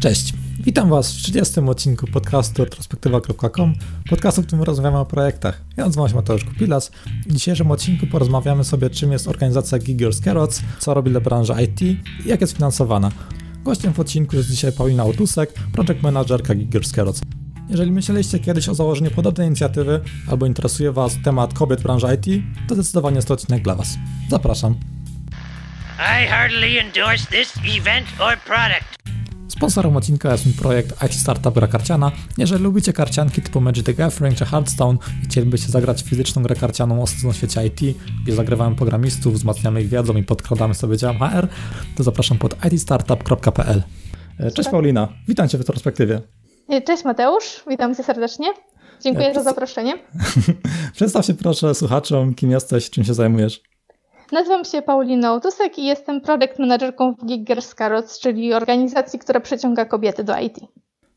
Cześć, witam Was w 30. odcinku podcastu retrospektywa.com, podcastu, w którym rozmawiamy o projektach. Ja nazywam się Mateusz Kupilas. W dzisiejszym odcinku porozmawiamy sobie, czym jest organizacja Gigers Carrots, co robi dla branży IT i jak jest finansowana. Gościem w odcinku jest dzisiaj Paulina Otusek, project managerka Gigers Carrots. Jeżeli myśleliście kiedyś o założeniu podobnej inicjatywy albo interesuje Was temat kobiet w branży IT, to zdecydowanie jest to odcinek dla Was. Zapraszam. I heartily endorse this event or product. Sponsorem odcinka jest mój projekt IT Startup Gra Karciana. Jeżeli lubicie karcianki typu Magic the Gathering czy Hearthstone i chcielibyście zagrać fizyczną grę karcianą o świecie IT, gdzie zagrywamy programistów, wzmacniamy ich wiedzą i podkradamy sobie dział HR, to zapraszam pod itstartup.pl. E, cześć Paulina, witam Cię w retrospektywie. E, cześć Mateusz, witam Cię serdecznie. Dziękuję za zaproszenie. Przedstaw się proszę słuchaczom, kim jesteś, czym się zajmujesz. Nazywam się Paulina Otusek i jestem product managerką w Giggers Carrots, czyli organizacji, która przyciąga kobiety do IT.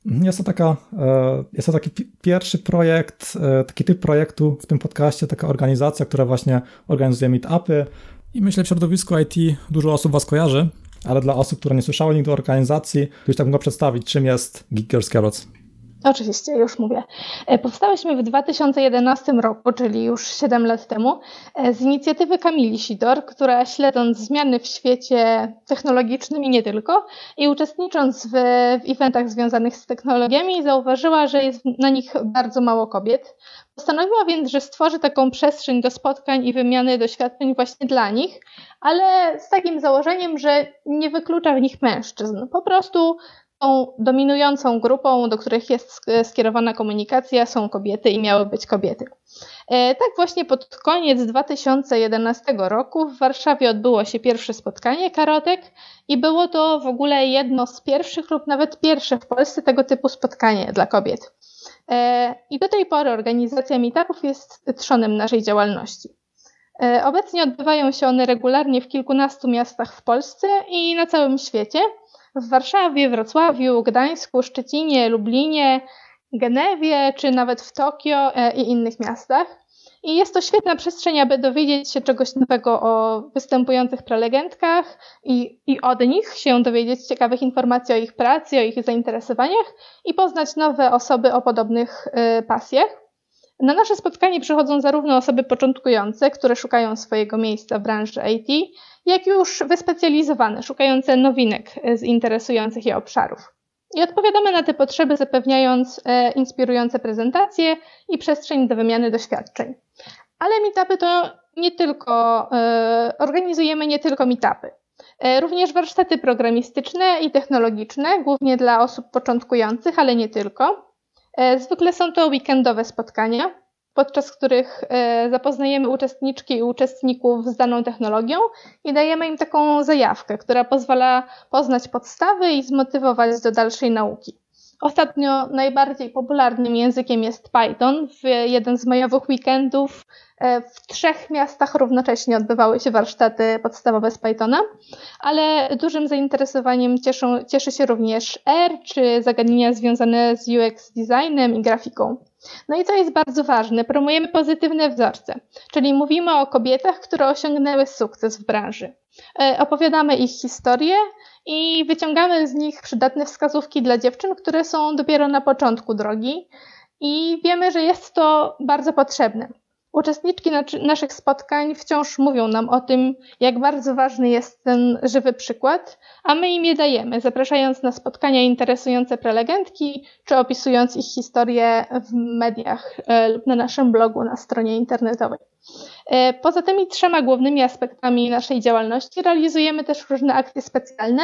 Jest to, taka, e, jest to taki pierwszy projekt, e, taki typ projektu w tym podcaście, taka organizacja, która właśnie organizuje meetupy i myślę w środowisku IT dużo osób Was kojarzy, ale dla osób, które nie słyszały nigdy o organizacji, to już tak mogę przedstawić, czym jest Giggers Carrots. Oczywiście, już mówię. E, powstałyśmy w 2011 roku, czyli już 7 lat temu, e, z inicjatywy Kamili Sidor, która śledząc zmiany w świecie technologicznym i nie tylko, i uczestnicząc w, w eventach związanych z technologiami, zauważyła, że jest na nich bardzo mało kobiet. Postanowiła więc, że stworzy taką przestrzeń do spotkań i wymiany doświadczeń właśnie dla nich, ale z takim założeniem, że nie wyklucza w nich mężczyzn. Po prostu tą dominującą grupą, do których jest skierowana komunikacja, są kobiety i miały być kobiety. E, tak właśnie pod koniec 2011 roku w Warszawie odbyło się pierwsze spotkanie karotek i było to w ogóle jedno z pierwszych lub nawet pierwsze w Polsce tego typu spotkanie dla kobiet. E, I do tej pory organizacja meetupów jest trzonem naszej działalności. E, obecnie odbywają się one regularnie w kilkunastu miastach w Polsce i na całym świecie – w Warszawie, Wrocławiu, Gdańsku, Szczecinie, Lublinie, Genewie czy nawet w Tokio e, i innych miastach. I jest to świetna przestrzeń, aby dowiedzieć się czegoś nowego o występujących prelegentkach i, i od nich się dowiedzieć ciekawych informacji o ich pracy, o ich zainteresowaniach i poznać nowe osoby o podobnych y, pasjach. Na nasze spotkanie przychodzą zarówno osoby początkujące, które szukają swojego miejsca w branży IT, jak już wyspecjalizowane, szukające nowinek z interesujących je obszarów. I odpowiadamy na te potrzeby, zapewniając e, inspirujące prezentacje i przestrzeń do wymiany doświadczeń. Ale meetupy to nie tylko, e, organizujemy nie tylko meetupy. E, również warsztaty programistyczne i technologiczne, głównie dla osób początkujących, ale nie tylko. E, zwykle są to weekendowe spotkania, podczas których e, zapoznajemy uczestniczki i uczestników z daną technologią i dajemy im taką zajawkę, która pozwala poznać podstawy i zmotywować do dalszej nauki. Ostatnio najbardziej popularnym językiem jest Python. W jeden z majowych weekendów e, w trzech miastach równocześnie odbywały się warsztaty podstawowe z Pythona, ale dużym zainteresowaniem cieszą, cieszy się również R czy zagadnienia związane z UX designem i grafiką. No i co jest bardzo ważne, promujemy pozytywne wzorce, czyli mówimy o kobietach, które osiągnęły sukces w branży. E, opowiadamy ich historię i wyciągamy z nich przydatne wskazówki dla dziewczyn, które są dopiero na początku drogi i wiemy, że jest to bardzo potrzebne. Uczestniczki naszych spotkań wciąż mówią nam o tym, jak bardzo ważny jest ten żywy przykład, a my im je dajemy, zapraszając na spotkania interesujące prelegentki, czy opisując ich historię w mediach e, lub na naszym blogu na stronie internetowej. E, poza tymi trzema głównymi aspektami naszej działalności realizujemy też różne akcje specjalne,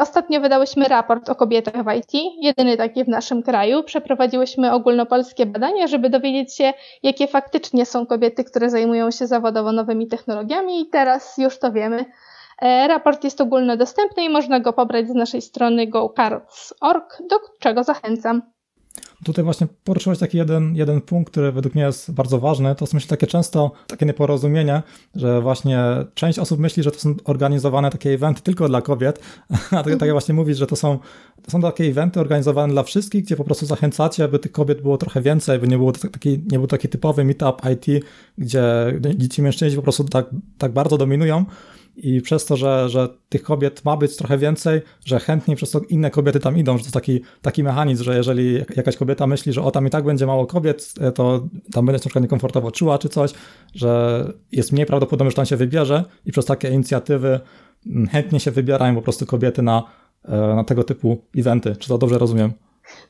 ostatnio wydałyśmy raport o kobietach w IT, jedyny taki w naszym kraju. Przeprowadziłyśmy ogólnopolskie badania, żeby dowiedzieć się, jakie faktycznie są kobiety, które zajmują się zawodowo nowymi technologiami i teraz już to wiemy. E, raport jest ogólnodostępny i można go pobrać z naszej strony gocarots.org, do czego zachęcam. Tutaj właśnie poruszyłeś taki jeden, jeden punkt, który według mnie jest bardzo ważny. To są myślę takie często takie nieporozumienie, że właśnie część osób myśli, że to są organizowane takie eventy tylko dla kobiet, a tak, tak właśnie mówisz, że to są, to są takie eventy organizowane dla wszystkich, gdzie po prostu zachęcacie, aby tych kobiet było trochę więcej, by nie, było taki, nie był taki typowy meetup IT, gdzie, gdzie ci mężczyźni po prostu tak, tak bardzo dominują. I przez to, że, że tych kobiet ma być trochę więcej, że chętniej przez to inne kobiety tam idą, że to taki, taki mechanizm, że jeżeli jakaś kobieta myśli, że o tam i tak będzie mało kobiet, e, to tam będzie się na przykład niekomfortowo czuła czy coś, że jest mniej prawdopodobne, że tam się wybierze i przez takie inicjatywy mm, chętnie się wybierają po prostu kobiety na, e, na tego typu eventy. Czy to dobrze rozumiem?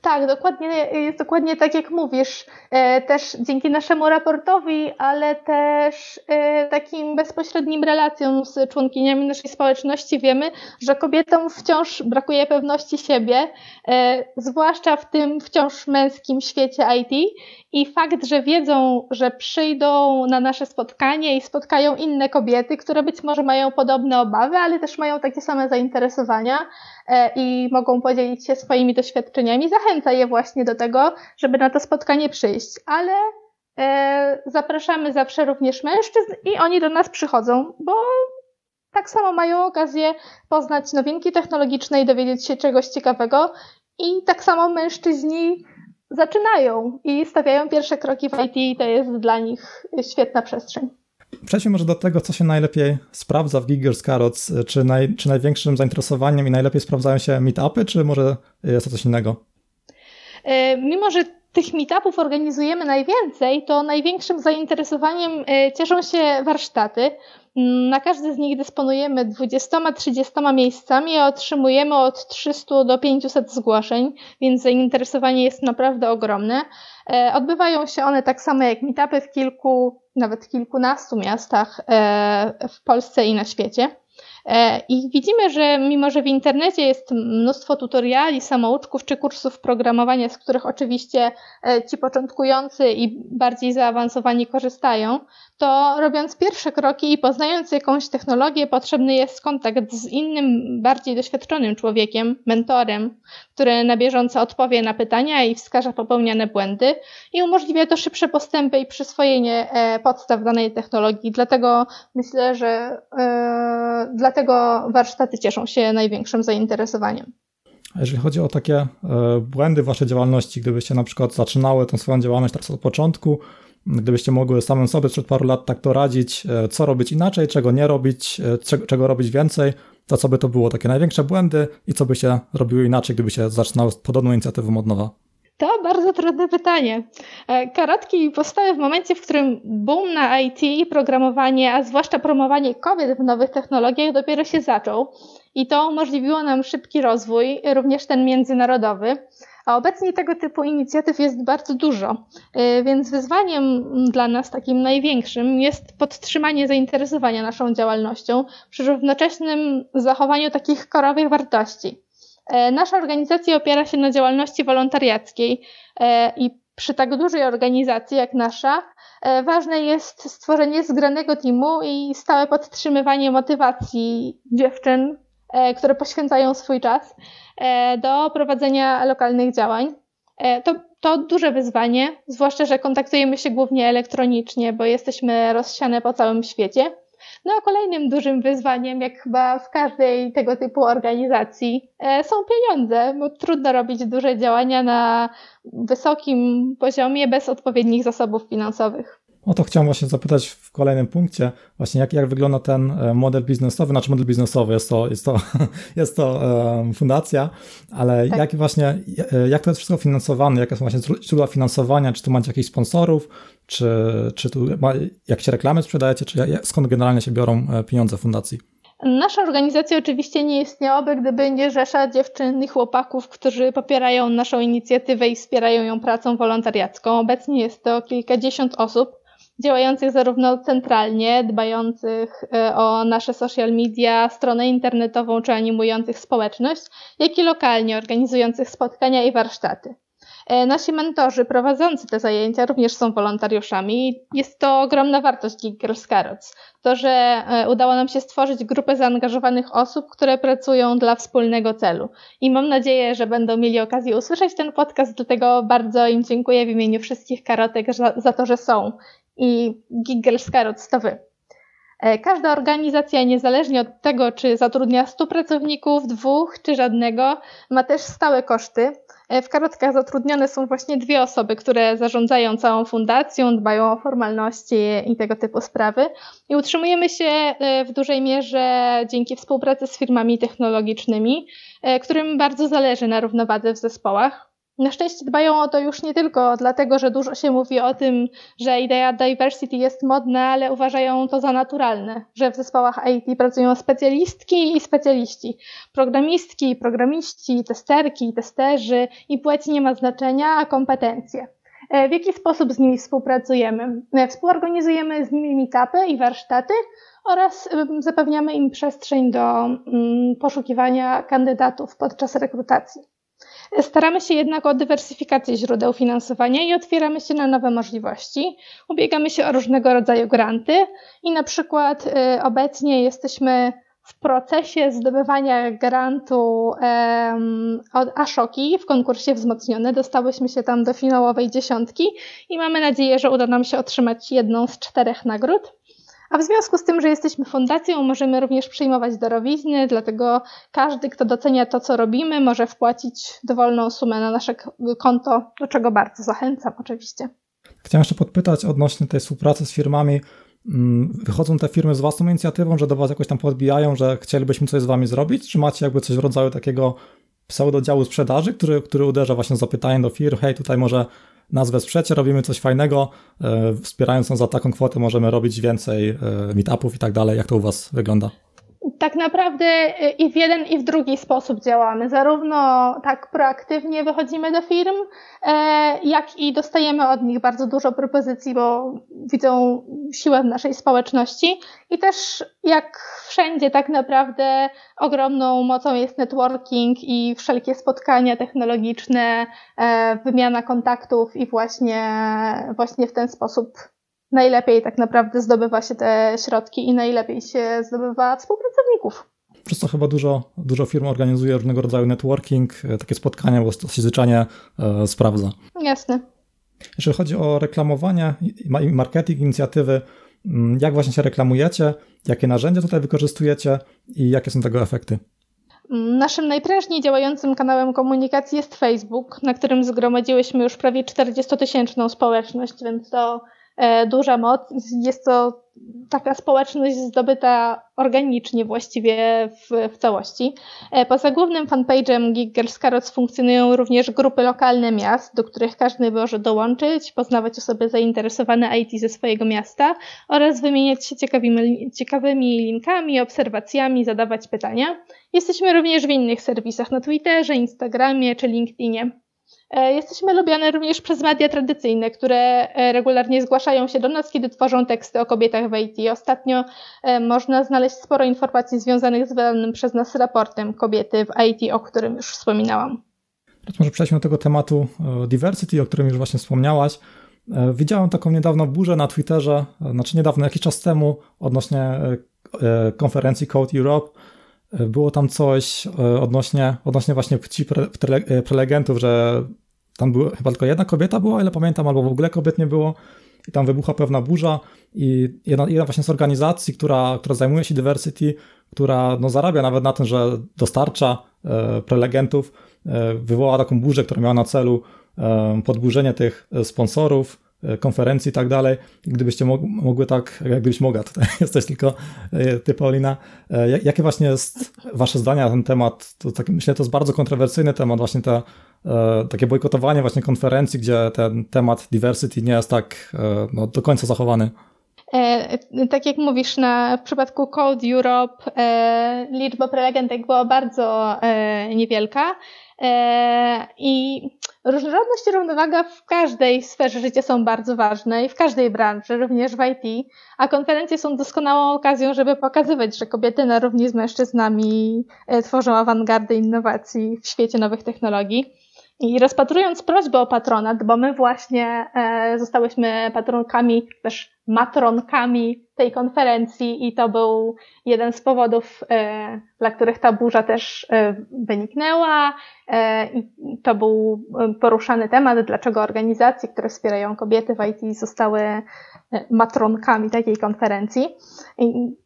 Tak, dokładnie, jest dokładnie tak jak mówisz. E, też dzięki naszemu raportowi, ale też e, takim bezpośrednim relacjom z członkiniami naszej społeczności wiemy, że kobietom wciąż brakuje pewności siebie, e, zwłaszcza w tym wciąż męskim świecie IT i fakt, że wiedzą, że przyjdą na nasze spotkanie i spotkają inne kobiety, które być może mają podobne obawy, ale też mają takie same zainteresowania i mogą podzielić się swoimi doświadczeniami zachęca je właśnie do tego, żeby na to spotkanie przyjść. Ale e, zapraszamy zawsze również mężczyzn i oni do nas przychodzą, bo tak samo mają okazję poznać nowinki technologiczne i dowiedzieć się czegoś ciekawego. I tak samo mężczyźni zaczynają i stawiają pierwsze kroki w IT i to jest dla nich świetna przestrzeń. Przejdźmy może do tego, co się najlepiej sprawdza w Giggers Carrots. Czy, naj, czy największym zainteresowaniem i najlepiej sprawdzają się meetupy, czy może jest to coś innego? E, mimo, że tych meetupów organizujemy najwięcej, to największym zainteresowaniem e, cieszą się warsztaty. Na każdy z nich dysponujemy 20-30 miejscami, a otrzymujemy od 300 do 500 zgłoszeń, więc zainteresowanie jest naprawdę ogromne. E, odbywają się one tak samo jak meetupy w kilku, nawet kilkunastu miastach w Polsce i na świecie. E, I widzimy, że mimo, że w internecie jest mnóstwo tutoriali, samouczków czy kursów programowania, z których oczywiście e, ci początkujący i bardziej zaawansowani korzystają, to robiąc pierwsze kroki i poznając jakąś technologię, potrzebny jest kontakt z innym, bardziej doświadczonym człowiekiem, mentorem, który na bieżąco odpowie na pytania i wskaże popełniane błędy i umożliwia to szybsze postępy i przyswojenie e, podstaw danej technologii. Dlatego myślę, że yy, dlatego warsztaty cieszą się największym zainteresowaniem. A jeżeli chodzi o takie e, błędy waszej działalności, gdybyście na przykład zaczynały tę swoją działalność teraz od początku, Gdybyście mogły samym sobie sprzed paru lat tak to radzić, e, co robić inaczej, czego nie robić, e, czego, czego robić więcej, to co by to było takie największe błędy i co by się robiło inaczej, gdyby się zaczynało podobną inicjatywą od nowa? To bardzo trudne pytanie. E, karatki powstały w momencie, w którym boom na IT, programowanie, a zwłaszcza promowanie kobiet w nowych technologiach dopiero się zaczął. I to umożliwiło nam szybki rozwój, również ten międzynarodowy. A obecnie tego typu inicjatyw jest bardzo dużo, y, więc wyzwaniem dla nas takim największym jest podtrzymanie zainteresowania naszą działalnością przy równoczesnym zachowaniu takich korowych wartości. E, nasza organizacja opiera się na działalności wolontariackiej e, i przy tak dużej organizacji jak nasza e, ważne jest stworzenie zgranego teamu i stałe podtrzymywanie motywacji dziewczyn, które poświęcają swój czas do prowadzenia lokalnych działań. To, to duże wyzwanie, zwłaszcza, że kontaktujemy się głównie elektronicznie, bo jesteśmy rozsiane po całym świecie. No a kolejnym dużym wyzwaniem, jak chyba w każdej tego typu organizacji, e, są pieniądze, bo trudno robić duże działania na wysokim poziomie bez odpowiednich zasobów finansowych. O to chciałem właśnie zapytać w kolejnym punkcie, właśnie jak, jak wygląda ten e, model biznesowy, znaczy model biznesowy, jest to, jest to, jest to fundacja, ale tak. jak właśnie, e, jak to jest wszystko finansowane, jakie są właśnie źródła finansowania, czy tu macie jakichś sponsorów, czy, czy tu jak się reklamy sprzedajecie, czy skąd generalnie się biorą pieniądze fundacji? Nasza organizacja oczywiście nie istniałaby, gdyby nie rzesza dziewczyn i chłopaków, którzy popierają naszą inicjatywę i wspierają ją pracą wolontariacką. Obecnie jest to kilkadziesiąt osób, działających zarówno centralnie, dbających e, o nasze social media, stronę internetową czy animujących społeczność, jak i lokalnie organizujących spotkania i warsztaty. E, nasi mentorzy prowadzący te zajęcia również są wolontariuszami. Jest to ogromna wartość Geek Girls Carrots. To, że e, udało nam się stworzyć grupę zaangażowanych osób, które pracują dla wspólnego celu. I mam nadzieję, że będą mieli okazję usłyszeć ten podcast, dlatego bardzo im dziękuję w imieniu wszystkich karotek za, za to, że są i Giggle Scarrots to wy. Każda organizacja, niezależnie od tego, czy zatrudnia 100 pracowników, dwóch czy żadnego, ma też stałe koszty. W karotkach zatrudnione są właśnie dwie osoby, które zarządzają całą fundacją, dbają o formalności i tego typu sprawy. I utrzymujemy się w dużej mierze dzięki współpracy z firmami technologicznymi, którym bardzo zależy na równowadze w zespołach. Na szczęście dbają o to już nie tylko dlatego, że dużo się mówi o tym, że idea diversity jest modna, ale uważają to za naturalne, że w zespołach IT pracują specjalistki i specjaliści, programistki, programiści, testerki, testerzy i płeć nie ma znaczenia, a kompetencje. E, w jaki sposób z nimi współpracujemy? E, współorganizujemy z nimi meetupy i warsztaty oraz zapewniamy im przestrzeń do mm, poszukiwania kandydatów podczas rekrutacji. Staramy się jednak o dywersyfikację źródeł finansowania i otwieramy się na nowe możliwości. Ubiegamy się o różnego rodzaju granty i na przykład y, obecnie jesteśmy w procesie zdobywania grantu um, od Ashoki w konkursie wzmocniony. Dostałyśmy się tam do finałowej dziesiątki i mamy nadzieję, że uda nam się otrzymać jedną z czterech nagród. A w związku z tym, że jesteśmy fundacją, możemy również przyjmować darowizny, dlatego każdy, kto docenia to, co robimy, może wpłacić dowolną sumę na nasze konto, do czego bardzo zachęcam oczywiście. Chciałem jeszcze podpytać odnośnie tej współpracy z firmami. Mm, wychodzą te firmy z własną inicjatywą, że do Was jakoś tam podbijają, że chcielibyśmy coś z Wami zrobić? Czy macie jakby coś w rodzaju takiego pseudodziału sprzedaży, który, który uderza właśnie z zapytaniem do firm, hej, tutaj może nas wesprzecie, robimy coś fajnego, e, wspierając nas za taką kwotę możemy robić więcej e, meetupów i tak dalej. Jak to u Was wygląda? Tak naprawdę y, i w jeden, i w drugi sposób działamy. Zarówno tak proaktywnie wychodzimy do firm, e, jak i dostajemy od nich bardzo dużo propozycji, bo widzą siłę w naszej społeczności. I też jak wszędzie tak naprawdę ogromną mocą jest networking i wszelkie spotkania technologiczne, e, wymiana kontaktów i właśnie, właśnie w ten sposób najlepiej tak naprawdę zdobywa się te środki i najlepiej się zdobywa współpracowników. Przez to chyba dużo, dużo firm organizuje różnego rodzaju networking, e, takie spotkania, bo to się zwyczajnie e, sprawdza. Jasne. Jeżeli chodzi o reklamowanie i marketing, inicjatywy, mm, jak właśnie się reklamujecie, jakie narzędzia tutaj wykorzystujecie i jakie są tego efekty? Mm, naszym najprężniej działającym kanałem komunikacji jest Facebook, na którym zgromadziłyśmy już prawie 40-tysięczną społeczność, więc to duża moc. Jest to taka społeczność zdobyta organicznie właściwie w, w całości. E, poza głównym fanpage'em Geek Girls Carrots funkcjonują również grupy lokalne miast, do których każdy może dołączyć, poznawać osoby zainteresowane IT ze swojego miasta oraz wymieniać się ciekawymi, ciekawymi linkami, obserwacjami, zadawać pytania. Jesteśmy również w innych serwisach na Twitterze, Instagramie czy LinkedInie. E, jesteśmy lubiane również przez media tradycyjne, które e, regularnie zgłaszają się do nas, kiedy tworzą teksty o kobietach w IT. Ostatnio e, można znaleźć sporo informacji związanych z wydanym przez nas raportem Kobiety w IT, o którym już wspominałam. Teraz może przejdźmy do tego tematu diversity, o którym już właśnie wspomniałaś. Widziałem taką niedawno burzę na Twitterze, znaczy niedawno, jakiś czas temu, odnośnie konferencji Code Europe. Było tam coś odnośnie, odnośnie właśnie płci prelegentów, że tam była, chyba tylko jedna kobieta była, ile pamiętam, albo w ogóle kobiet nie było. I tam wybucha pewna burza i jedna, jedna właśnie z organizacji, która, która zajmuje się diversity, która no, zarabia nawet na tym, że dostarcza e, prelegentów, e, wywołała taką burzę, która miała na celu e, podburzenie tych sponsorów, e, konferencji i tak dalej. Gdybyście mogły tak, jak gdybyś mogła, tutaj jesteś tylko e, ty, Paulina. E, jakie właśnie jest wasze zdanie na ten temat? To tak, myślę, to jest bardzo kontrowersyjny temat, właśnie ta E, takie bojkotowanie właśnie konferencji, gdzie ten temat diversity nie jest tak e, no, do końca zachowany. E, tak jak mówisz, na, w przypadku Code Europe e, liczba prelegentek była bardzo e, niewielka e, i różnorodność i równowaga w każdej sferze życia są bardzo ważne i w każdej branży, również w IT, a konferencje są doskonałą okazją, żeby pokazywać, że kobiety na równi z mężczyznami tworzą awangardę innowacji w świecie nowych technologii. I rozpatrując prośbę o patronat, bo my właśnie e, zostałyśmy patronkami, też matronkami tej konferencji i to był jeden z powodów, e, dla których ta burza też e, wyniknęła. I to był poruszany temat, dlaczego organizacje, które wspierają kobiety w IT zostały matronkami takiej konferencji. I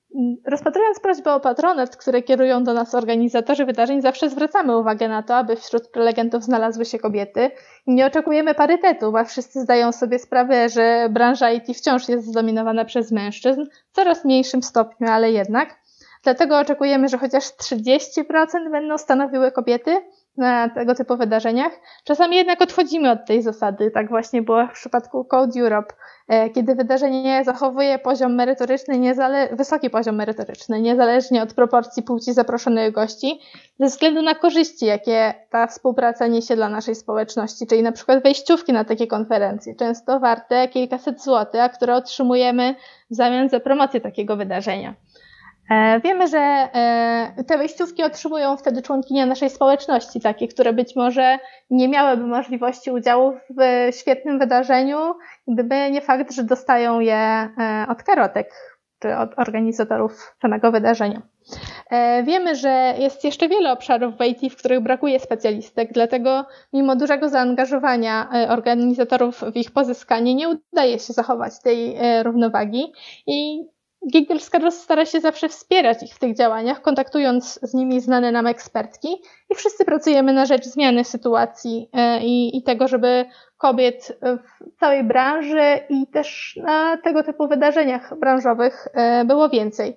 Rozpatrując prośbę o patronat, które kierują do nas organizatorzy wydarzeń, zawsze zwracamy uwagę na to, aby wśród prelegentów znalazły się kobiety. Nie oczekujemy parytetu, a wszyscy zdają sobie sprawę, że branża IT wciąż jest zdominowana przez mężczyzn, w coraz mniejszym stopniu, ale jednak. Dlatego oczekujemy, że chociaż 30% będą stanowiły kobiety, na tego typu wydarzeniach. Czasami jednak odchodzimy od tej zasady. Tak właśnie było w przypadku Code Europe, e, kiedy wydarzenie zachowuje poziom merytoryczny, niezale- wysoki poziom merytoryczny, niezależnie od proporcji płci zaproszonych gości, ze względu na korzyści, jakie ta współpraca niesie dla naszej społeczności, czyli na przykład wejściówki na takie konferencje, często warte kilkaset złotych, a które otrzymujemy w zamian za promocję takiego wydarzenia. E, wiemy, że e, te wejściówki otrzymują wtedy członkinie naszej społeczności, takie, które być może nie miałyby możliwości udziału w świetnym wydarzeniu, gdyby nie fakt, że dostają je e, od karotek czy od organizatorów danego wydarzenia. Wiemy, że jest jeszcze wiele obszarów w IT, w których brakuje specjalistek, dlatego mimo dużego zaangażowania organizatorów w ich pozyskanie nie udaje się zachować tej równowagi i Giggle stara się zawsze wspierać ich w tych działaniach, kontaktując z nimi znane nam ekspertki i wszyscy pracujemy na rzecz zmiany sytuacji e, i, i tego, żeby kobiet w całej branży i też na tego typu wydarzeniach branżowych e, było więcej.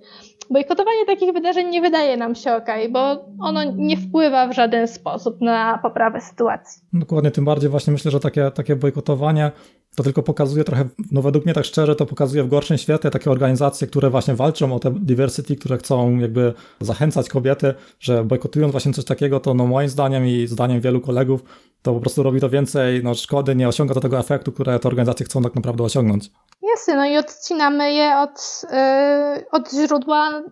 Bojkotowanie takich wydarzeń nie wydaje nam się ok, bo ono nie wpływa w żaden sposób na poprawę sytuacji. Dokładnie, tym bardziej właśnie myślę, że takie, takie bojkotowanie to tylko pokazuje trochę, no według mnie tak szczerze, to pokazuje w gorszym świetle takie organizacje, które właśnie walczą o te diversity, które chcą jakby zachęcać kobiety, że bojkotując właśnie coś takiego, to no moim zdaniem i zdaniem wielu kolegów, to po prostu robi to więcej no, szkody, nie osiąga to tego efektu, które te organizacje chcą tak naprawdę osiągnąć. Jasne, no i odcinamy je od, yy, od źródła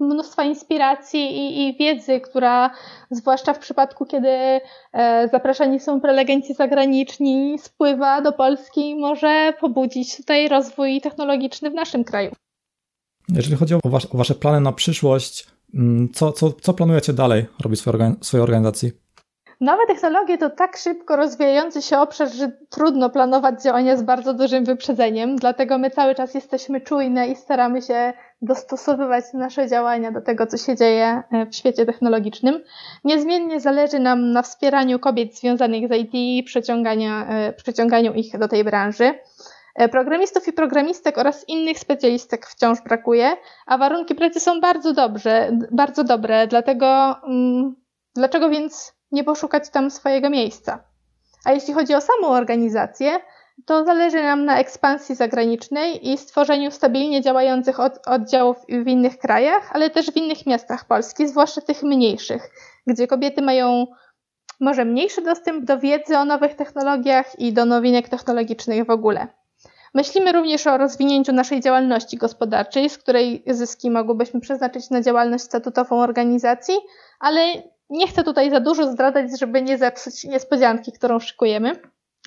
mnóstwa inspiracji i, i, wiedzy, która zwłaszcza w przypadku, kiedy yy, zapraszani są prelegenci zagraniczni, spływa do Polski i może pobudzić tutaj rozwój technologiczny w naszym kraju. Jeżeli chodzi o, was, o Wasze plany na przyszłość, mm, co, co, co planujecie dalej robić w swojej organizacji? Nowe technologie to tak szybko rozwijający się obszar, że trudno planować działania z bardzo dużym wyprzedzeniem, dlatego my cały czas jesteśmy czujne i staramy się dostosowywać nasze działania do tego, co się dzieje e, w świecie technologicznym. Niezmiennie zależy nam na wspieraniu kobiet związanych z IT i e, przyciąganiu ich do tej branży. E, programistów i programistek oraz innych specjalistek wciąż brakuje, a warunki pracy są bardzo dobrze, bardzo dobre, dlatego mm, dlaczego więc nie poszukać tam swojego miejsca. A jeśli chodzi o samą organizację, to zależy nam na ekspansji zagranicznej i stworzeniu stabilnie działających od, oddziałów w innych krajach, ale też w innych miastach Polski, zwłaszcza tych mniejszych, gdzie kobiety mają może mniejszy dostęp do wiedzy o nowych technologiach i do nowinek technologicznych w ogóle. Myślimy również o rozwinięciu naszej działalności gospodarczej, z której zyski mogłybyśmy przeznaczyć na działalność statutową organizacji, ale nie chcę tutaj za dużo zdradzać, żeby nie zepsuć niespodzianki, którą szykujemy.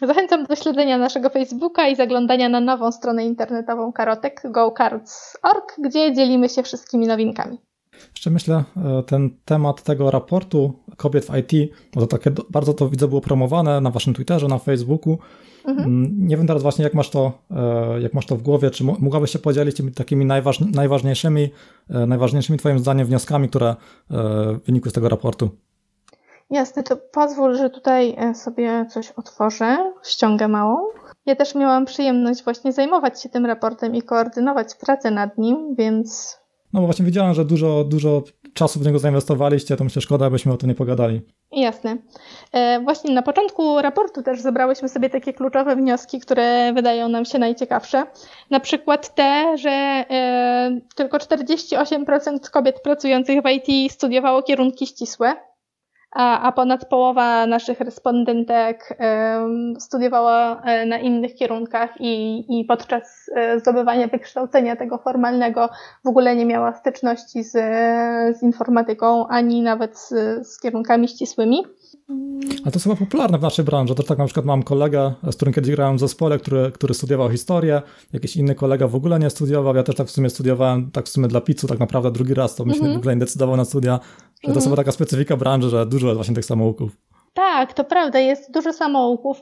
Zachęcam do śledzenia naszego Facebooka i zaglądania na nową stronę internetową Karotek gocards.org, gdzie dzielimy się wszystkimi nowinkami. Jeszcze myślę, e, ten temat tego raportu kobiet w IT, bo to takie bardzo to widzę było promowane na waszym Twitterze, na Facebooku. Mhm. Mm, nie wiem teraz właśnie, jak masz to, e, jak masz to w głowie, czy mogłabyś się podzielić tymi takimi najważniejszymi, e, najważniejszymi twoim zdaniem wnioskami, które wynikły z tego raportu? Jasne, to pozwól, że tutaj sobie coś otworzę, ściągę małą. Ja też miałam przyjemność właśnie zajmować się tym raportem i koordynować pracę nad nim, więc no bo właśnie widziałem, że dużo, dużo czasu w niego zainwestowaliście, to myślę, szkoda, abyśmy o tym nie pogadali. Jasne. E, właśnie na początku raportu też zebrałyśmy sobie takie kluczowe wnioski, które wydają nam się najciekawsze. Na przykład te, że e, tylko 48% kobiet pracujących w IT studiowało kierunki ścisłe, a, a ponad połowa naszych respondentek studiowała e, na innych kierunkach i, i podczas e, zdobywania wykształcenia tego formalnego w ogóle nie miała styczności z, z informatyką, ani nawet z, z kierunkami ścisłymi. A to jest chyba popularne w naszej branży. To tak na przykład mam kolegę, z którym kiedyś grałem w zespole, który, który studiował historię, jakiś inny kolega w ogóle nie studiował, ja też tak w sumie studiowałem, tak w sumie dla pizzu tak naprawdę drugi raz, to myślę, mm -hmm. w ogóle nie decydował na studia, że to jest chyba taka specyfika branży, że dużo właśnie tych samouków. Tak, to prawda, jest dużo samouków.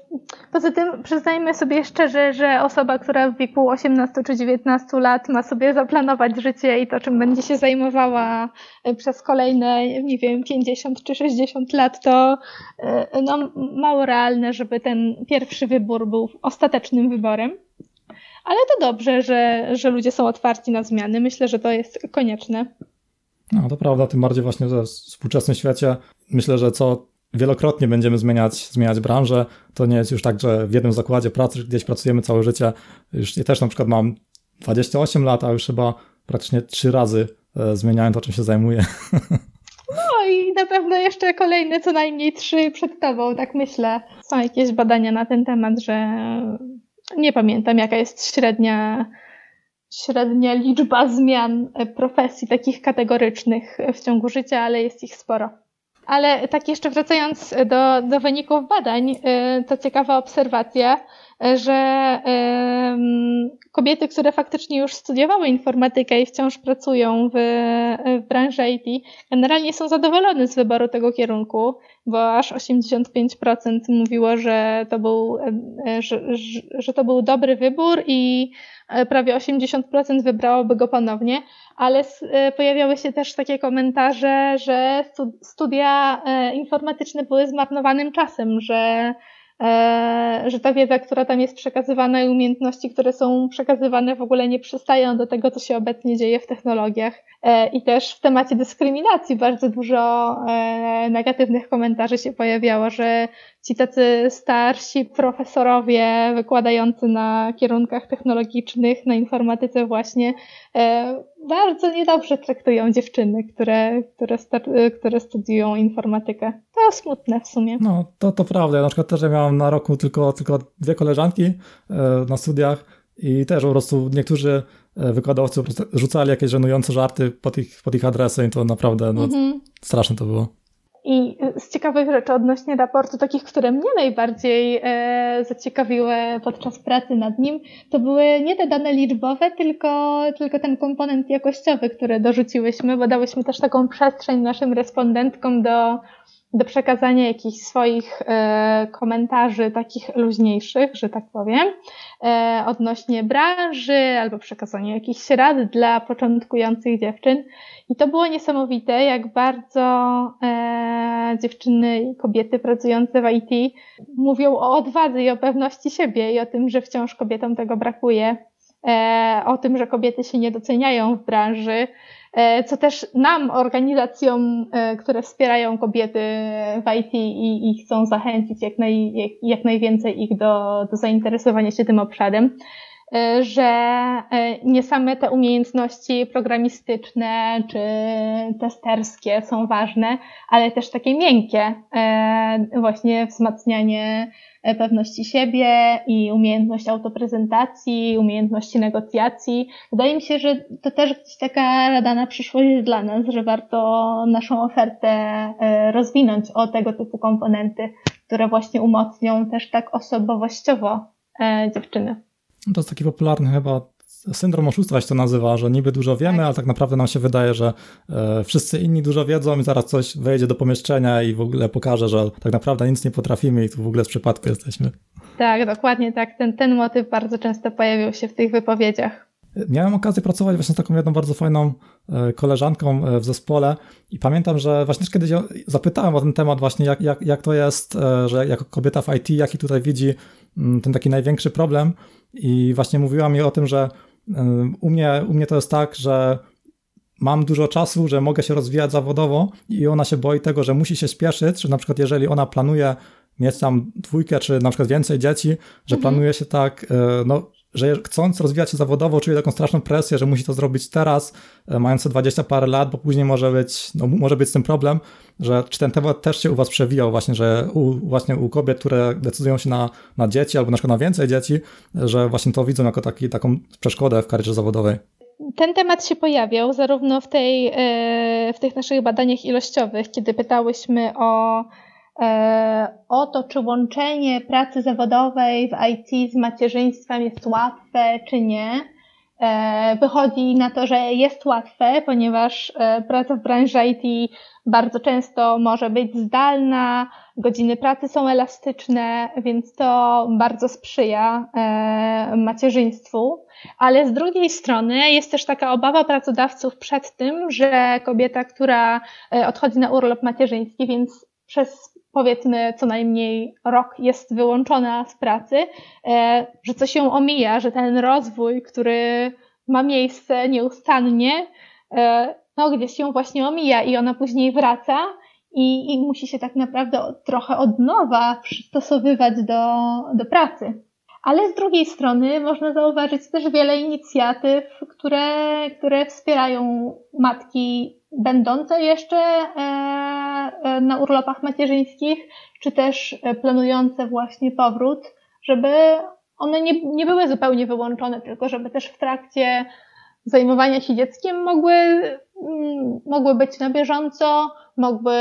Poza tym przyznajmy sobie szczerze, że osoba, która w wieku 18 czy 19 lat ma sobie zaplanować życie i to, czym będzie się zajmowała e, przez kolejne, nie wiem, 50 czy 60 lat, to e, no, mało realne, żeby ten pierwszy wybór był ostatecznym wyborem. Ale to dobrze, że, że ludzie są otwarci na zmiany. Myślę, że to jest konieczne. No, to prawda, tym bardziej właśnie w współczesnym świecie. Myślę, że co wielokrotnie będziemy zmieniać, zmieniać branżę. To nie jest już tak, że w jednym zakładzie pracy gdzieś pracujemy całe życie. Już ja też na przykład mam 28 lat, a już chyba praktycznie trzy razy e, zmieniałem to, czym się zajmuję. No i na pewno jeszcze kolejne co najmniej trzy przed tobą, tak myślę. Są jakieś badania na ten temat, że nie pamiętam jaka jest średnia średnia liczba zmian profesji takich kategorycznych w ciągu życia, ale jest ich sporo. Ale tak jeszcze wracając do, do wyników badań, y, to ciekawa obserwacja, że kobiety, które faktycznie już studiowały informatykę i wciąż pracują w, w branży IT, generalnie są zadowolone z wyboru tego kierunku, bo aż 85% mówiło, że to był, e, że, że to był dobry wybór i e, prawie 80% wybrałoby go ponownie, ale e, pojawiały się też takie komentarze, że studia informatyczne były zmarnowanym czasem, że E, że ta wiedza, która tam jest przekazywana i umiejętności, które są przekazywane w ogóle nie przystają do tego, co się obecnie dzieje w technologiach. E, I też w temacie dyskryminacji bardzo dużo e, negatywnych komentarzy się pojawiało, że ci tacy starsi profesorowie wykładający na kierunkach technologicznych, na informatyce właśnie, bardzo niedobrze traktują dziewczyny, które, które, które studiują informatykę. To smutne w sumie. No, to, to prawda. Ja na przykład też miałam na roku tylko, tylko dwie koleżanki e, na studiach i też po prostu niektórzy e, wykładowcy rzucali jakieś żenujące żarty pod ich, pod ich adresy i to naprawdę no, mhm. straszne to było. I z ciekawych rzeczy odnośnie raportu, takich, które mnie najbardziej e, zaciekawiły podczas pracy nad nim, to były nie te dane liczbowe, tylko, tylko ten komponent jakościowy, który dorzuciłyśmy, bo dałyśmy też taką przestrzeń naszym respondentkom do, do przekazania jakichś swoich e, komentarzy, takich luźniejszych, że tak powiem, e, odnośnie branży albo przekazania jakichś rad dla początkujących dziewczyn. I to było niesamowite, jak bardzo e, dziewczyny i kobiety pracujące w IT mówią o odwadze i o pewności siebie i o tym, że wciąż kobietom tego brakuje, e, o tym, że kobiety się nie doceniają w branży, co też nam, organizacjom, e, które wspierają kobiety w IT i, i chcą zachęcić jak, naj, jak, jak najwięcej ich do, do zainteresowania się tym obszarem, E, że e, nie same te umiejętności programistyczne czy testerskie są ważne, ale też takie miękkie, e, właśnie wzmacnianie pewności siebie i umiejętność autoprezentacji, umiejętności negocjacji. Wydaje mi się, że to też taka rada na przyszłość jest dla nas, że warto naszą ofertę rozwinąć o tego typu komponenty, które właśnie umocnią też tak osobowościowo dziewczyny. To jest taki popularny chyba syndrom oszustwa się to nazywa, że niby dużo wiemy, tak. ale tak naprawdę nam się wydaje, że e, wszyscy inni dużo wiedzą i zaraz coś wejdzie do pomieszczenia i w ogóle pokaże, że tak naprawdę nic nie potrafimy i tu w ogóle z przypadku jesteśmy. Tak, dokładnie tak. Ten, ten motyw bardzo często pojawiał się w tych wypowiedziach. Miałem okazję pracować właśnie z taką jedną bardzo fajną e, koleżanką e, w zespole i pamiętam, że właśnie kiedyś zapytałem o ten temat właśnie, jak, jak, jak to jest, że jako kobieta w IT, jaki tutaj widzi mm, ten taki największy problem i właśnie mówiła mi o tym, że u mnie, u mnie to jest tak, że mam dużo czasu, że mogę się rozwijać zawodowo i ona się boi tego, że musi się spieszyć, że na przykład jeżeli ona planuje mieć tam dwójkę czy na przykład więcej dzieci, że mhm. planuje się tak, e, no że chcąc rozwijać się zawodowo, czuje taką straszną presję, że musi to zrobić teraz, e, mając 20 parę lat, bo później może być, no, może być z tym problem, że czy ten temat też się u was przewijał właśnie, że u, właśnie u kobiet, które decydują się na, na dzieci albo na przykład na więcej dzieci, że właśnie to widzą jako taki, taką przeszkodę w karierze zawodowej? Ten temat się pojawiał zarówno w, tej, e, w tych naszych badaniach ilościowych, kiedy pytałyśmy o, o to, czy łączenie pracy zawodowej w IT z macierzyństwem jest łatwe, czy nie. E, wychodzi na to, że jest łatwe, ponieważ praca w branży IT bardzo często może być zdalna, godziny pracy są elastyczne, więc to bardzo sprzyja macierzyństwu. Ale z drugiej strony jest też taka obawa pracodawców przed tym, że kobieta, która e, odchodzi na urlop macierzyński, więc przez powiedzmy co najmniej rok jest wyłączona z pracy, e, że coś ją omija, że ten rozwój, który ma miejsce nieustannie, e, no gdzieś ją właśnie omija i ona później wraca i, i musi się tak naprawdę trochę od nowa przystosowywać do, do pracy. Ale z drugiej strony można zauważyć też wiele inicjatyw, które, które wspierają matki będące jeszcze e, e, na urlopach macierzyńskich, czy też planujące właśnie powrót, żeby one nie, nie były zupełnie wyłączone, tylko żeby też w trakcie zajmowania się dzieckiem mogły, mm, mogły być na bieżąco, mogły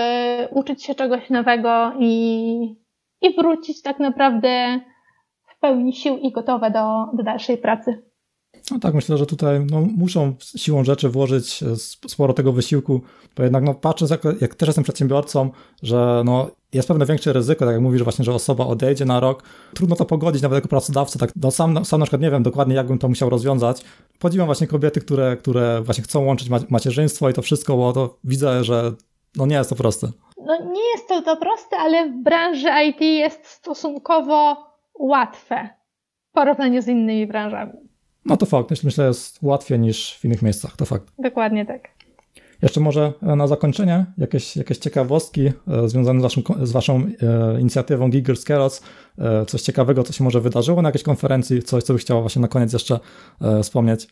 uczyć się czegoś nowego i, i wrócić tak naprawdę pełni sił i gotowe do, do dalszej pracy. No tak, myślę, że tutaj no, muszą siłą rzeczy włożyć e, sporo tego wysiłku, bo jednak no, patrząc, jak, jak też jestem przedsiębiorcą, że no, jest pewne większe ryzyko, tak jak mówisz, właśnie, że osoba odejdzie na rok. Trudno to pogodzić nawet jako pracodawca. Tak, no sam, sam na przykład nie wiem dokładnie, jak bym to musiał rozwiązać. Podziwiam właśnie kobiety, które, które właśnie chcą łączyć macierzyństwo i to wszystko, bo to widzę, że no nie jest to proste. No nie jest to, to proste, ale w branży IT jest stosunkowo łatwe w porównaniu z innymi branżami. No to fakt. Myślę, że jest łatwiej niż w innych miejscach. To fakt. Dokładnie tak. Jeszcze może e, na zakończenie jakieś, jakieś ciekawostki e, związane z waszą, z waszą e, inicjatywą Giggles Carrots. E, coś ciekawego, co się może wydarzyło na jakiejś konferencji, coś, co byś chciała właśnie na koniec jeszcze wspomnieć.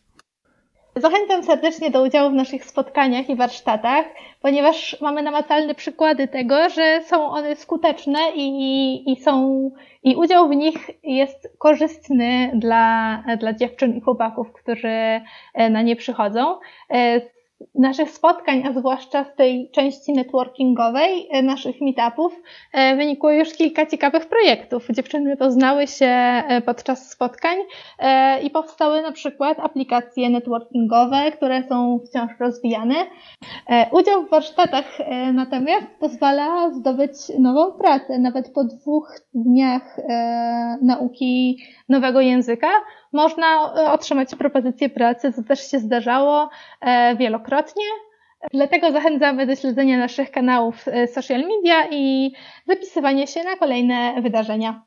Zachęcam serdecznie do udziału w naszych spotkaniach i warsztatach, ponieważ mamy namacalne przykłady tego, że są one skuteczne i, i, są, i udział w nich jest korzystny dla, dla dziewczyn i chłopaków, którzy na nie przychodzą naszych spotkań, a zwłaszcza z tej części networkingowej e, naszych meetupów, e, wynikło już kilka ciekawych projektów. Dziewczyny poznały się e, podczas spotkań i powstały na przykład aplikacje networkingowe, które są wciąż rozwijane. Udział w warsztatach natomiast pozwala zdobyć nową pracę. Nawet po dwóch dniach nauki nowego języka można e, otrzymać propozycję pracy, co też się zdarzało e, wielokrotnie. Dlatego zachęcamy do śledzenia naszych kanałów e, social media i zapisywania się na kolejne wydarzenia.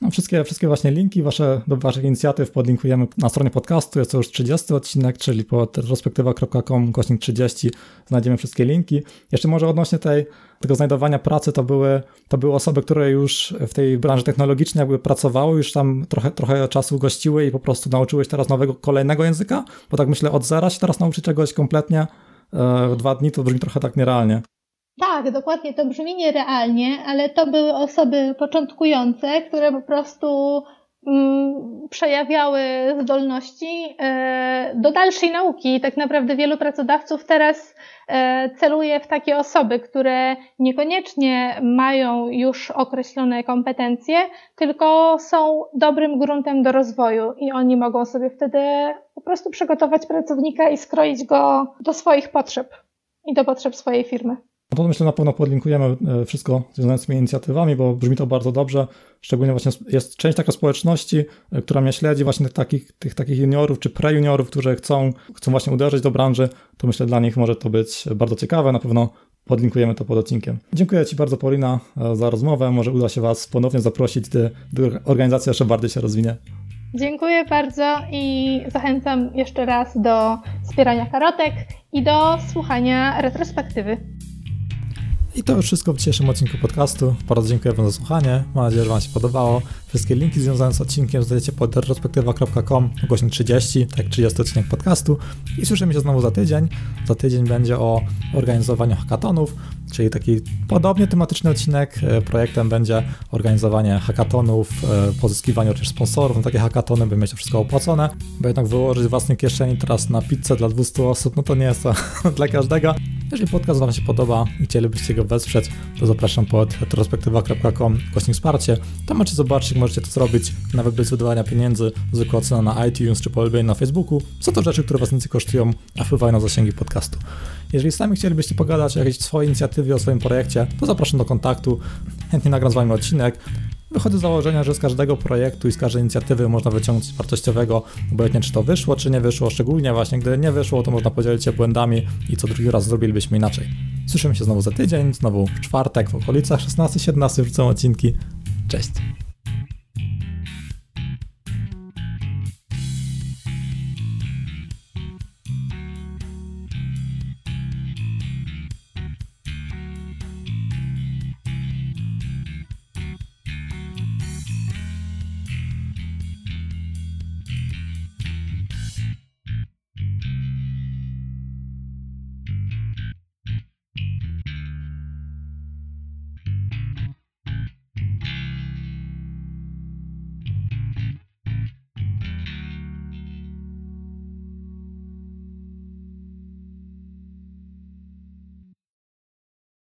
No, wszystkie, wszystkie właśnie linki wasze, do waszych inicjatyw podlinkujemy na stronie podcastu. Jest to już 30 odcinek, czyli po retrospektywa.com kośnik 30 znajdziemy wszystkie linki. Jeszcze może odnośnie tej, tego znajdowania pracy, to były, to były osoby, które już w tej branży technologicznej jakby pracowały, już tam trochę, trochę czasu gościły i po prostu nauczyłeś teraz nowego, kolejnego języka, bo tak myślę od zera się teraz nauczyć czegoś kompletnie e, w dwa dni to brzmi trochę tak nierealnie. Tak, dokładnie, to brzmi nierealnie, ale to były osoby początkujące, które po prostu mm, przejawiały zdolności e, do dalszej nauki. Tak naprawdę wielu pracodawców teraz e, celuje w takie osoby, które niekoniecznie mają już określone kompetencje, tylko są dobrym gruntem do rozwoju i oni mogą sobie wtedy po prostu przygotować pracownika i skroić go do swoich potrzeb i do potrzeb swojej firmy. No to myślę, na pewno podlinkujemy e, wszystko związane z tymi inicjatywami, bo brzmi to bardzo dobrze. Szczególnie właśnie jest część taka społeczności, e, która mnie śledzi, właśnie tych takich, tych takich juniorów czy pre-juniorów, którzy chcą, chcą właśnie uderzyć do branży. To myślę, dla nich może to być bardzo ciekawe. Na pewno podlinkujemy to pod odcinkiem. Dziękuję Ci bardzo, Paulina, e, za rozmowę. Może uda się Was ponownie zaprosić, gdy, gdy organizacja jeszcze bardziej się rozwinie. Dziękuję bardzo i zachęcam jeszcze raz do wspierania karotek i do słuchania retrospektywy. I to już wszystko w dzisiejszym odcinku podcastu. Bardzo dziękuję Wam za słuchanie. Mam nadzieję, że Wam się podobało. Wszystkie linki związane z odcinkiem znajdziecie pod retrospektywa.com godzin 30, tak 30 odcinek podcastu. I słyszymy się znowu za tydzień. Za tydzień będzie o organizowaniu hackathonów, czyli taki podobnie tematyczny odcinek. E, projektem będzie organizowanie hackathonów, e, pozyskiwanie też sponsorów na takie hackathony, by mieć to wszystko opłacone, bo jednak wyłożyć własnej kieszeni teraz na pizzę dla 200 osób, no to nie jest to dla każdego. Jeżeli podcast Wam się podoba i chcielibyście go wesprzeć, to zapraszam pod retrospektywa.com kośnik wsparcie. Tam możecie zobaczyć, możecie to zrobić, nawet bez wydawania pieniędzy, zwykła ocena na iTunes czy polubienie na Facebooku. Są to rzeczy, które Was nic kosztują, a wpływają na zasięgi podcastu. Jeżeli sami chcielibyście pogadać o jakiejś swojej inicjatywie, o swoim projekcie, to zapraszam do kontaktu. Chętnie nagram z Wami odcinek. Wychodzę z założenia, że z każdego projektu i z każdej inicjatywy można wyciągnąć wartościowego, obojętnie czy to wyszło, czy nie wyszło, szczególnie właśnie gdy nie wyszło, to można podzielić się błędami i co drugi raz zrobilibyśmy inaczej. Słyszymy się znowu za tydzień, znowu w czwartek w okolicach 16-17 wrzucą odcinki. Cześć!